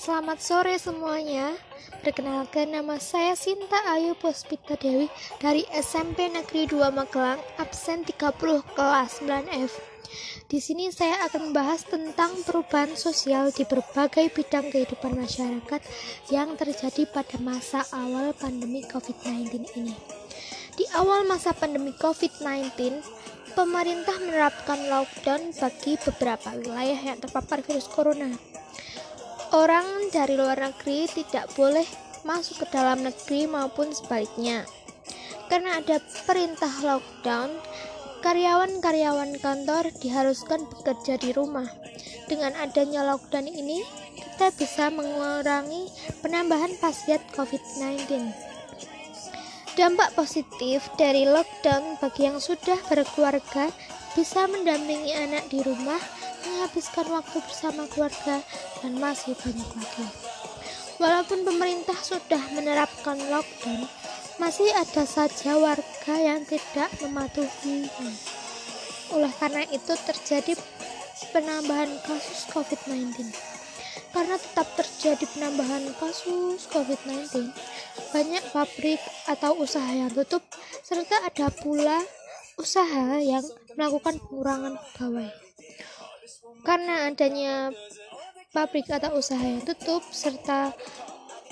Selamat sore semuanya. Perkenalkan nama saya Sinta Ayu Puspita Dewi dari SMP Negeri 2 Magelang, absen 30 kelas 9F. Di sini saya akan membahas tentang perubahan sosial di berbagai bidang kehidupan masyarakat yang terjadi pada masa awal pandemi COVID-19 ini. Di awal masa pandemi COVID-19, pemerintah menerapkan lockdown bagi beberapa wilayah yang terpapar virus corona. Orang dari luar negeri tidak boleh masuk ke dalam negeri maupun sebaliknya. Karena ada perintah lockdown, karyawan-karyawan kantor diharuskan bekerja di rumah. Dengan adanya lockdown ini, kita bisa mengurangi penambahan pasien COVID-19. Dampak positif dari lockdown bagi yang sudah berkeluarga bisa mendampingi anak di rumah menghabiskan waktu bersama keluarga, dan masih banyak lagi. Walaupun pemerintah sudah menerapkan lockdown, masih ada saja warga yang tidak mematuhinya. Oleh karena itu terjadi penambahan kasus COVID-19. Karena tetap terjadi penambahan kasus COVID-19, banyak pabrik atau usaha yang tutup, serta ada pula usaha yang melakukan pengurangan pegawai. Karena adanya pabrik atau usaha yang tutup serta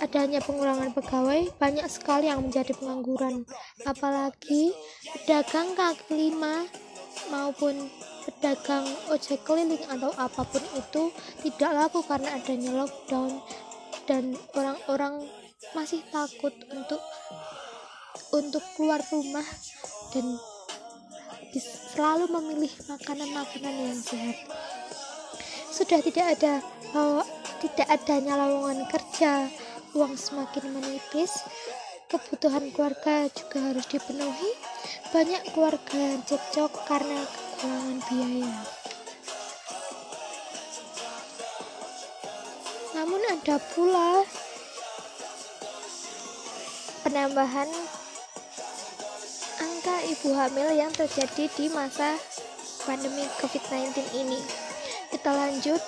adanya pengurangan pegawai, banyak sekali yang menjadi pengangguran. Apalagi pedagang kaki lima maupun pedagang ojek keliling atau apa pun itu tidak laku karena adanya lockdown dan orang-orang masih takut untuk untuk keluar rumah dan selalu memilih makanan-makanan yang sehat. Sudah tidak ada uh, tidak adanya lowongan kerja uang semakin menipis kebutuhan keluarga juga harus dipenuhi banyak keluarga yang cekcok karena kekurangan biaya. Namun ada pula penambahan angka ibu hamil yang terjadi di masa pandemi COVID-19 ini. Kita lanjut.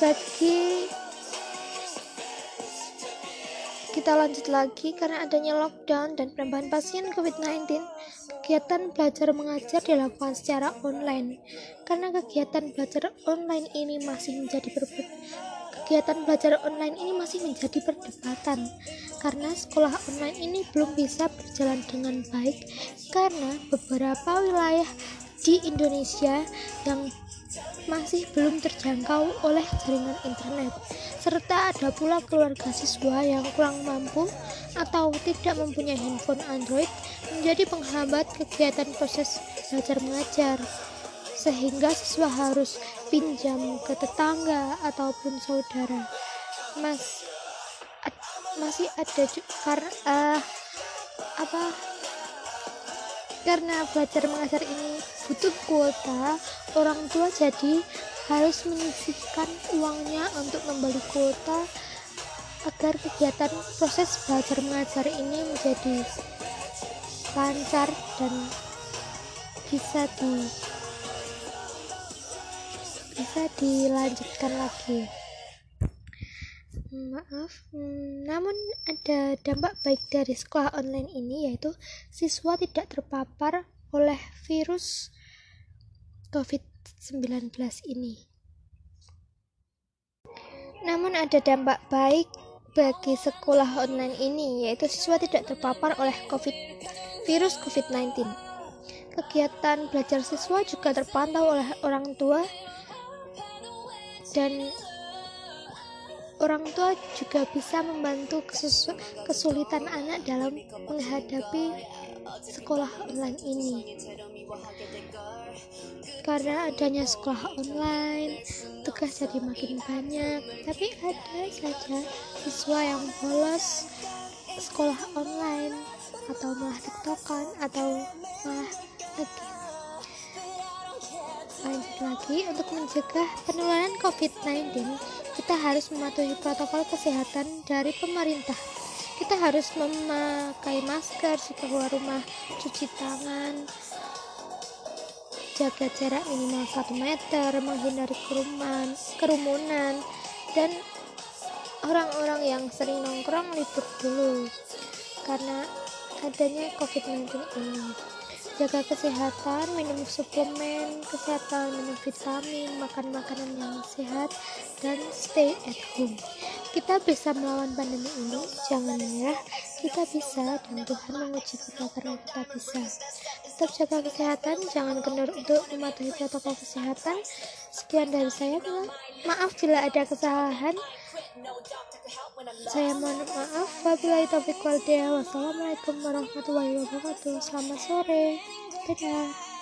Bagi kita lanjut lagi karena adanya lockdown dan penambahan pasien COVID-19 kegiatan belajar mengajar dilakukan secara online. Karena kegiatan belajar online ini masih menjadi kegiatan belajar online ini masih menjadi perdebatan. Karena sekolah online ini belum bisa berjalan dengan baik karena beberapa wilayah di Indonesia yang masih belum terjangkau oleh jaringan internet, serta ada pula keluarga siswa yang kurang mampu atau tidak mempunyai handphone Android menjadi penghambat kegiatan proses belajar mengajar, sehingga siswa harus pinjam ke tetangga ataupun saudara. Mas, ad, masih ada karena uh, apa karena belajar mengajar ini butuh kuota, orang tua jadi harus menyisihkan uangnya untuk membeli kuota agar kegiatan proses belajar mengajar ini menjadi lancar dan bisa di bisa dilanjutkan lagi. Maaf namun ada dampak baik dari sekolah online ini yaitu siswa tidak terpapar oleh virus COVID-19 ini namun ada dampak baik bagi sekolah online ini yaitu siswa tidak terpapar oleh COVID virus COVID-19 kegiatan belajar siswa juga terpantau oleh orang tua dan Orang tua juga bisa membantu kesulitan anak dalam menghadapi sekolah online ini. Karena adanya sekolah online, tugas jadi makin banyak, tapi ada saja siswa yang bolos sekolah online atau malah tiktokan atau malah lagi lanjut lagi untuk mencegah penularan COVID-19 kita harus mematuhi protokol kesehatan dari pemerintah. Kita harus memakai masker jika keluar rumah, cuci tangan, jaga jarak minimal 1 meter, menghindari kerumunan, kerumunan dan orang-orang yang sering nongkrong libur dulu karena adanya COVID-19 ini jaga kesehatan, minum suplemen kesehatan, minum vitamin, makan makanan yang sehat, dan stay at home. Kita bisa melawan pandemi ini, jangan menyerah, kita bisa, dan Tuhan menguji kita karena kita bisa. Tetap jaga kesehatan, jangan kendor untuk mematuhi protokol kesehatan. Sekian dari saya, maaf bila ada kesalahan. Saya mohon maaf. Wabillahi taufiq wal Wassalamualaikum warahmatullahi wabarakatuh. Selamat sore. Dadah.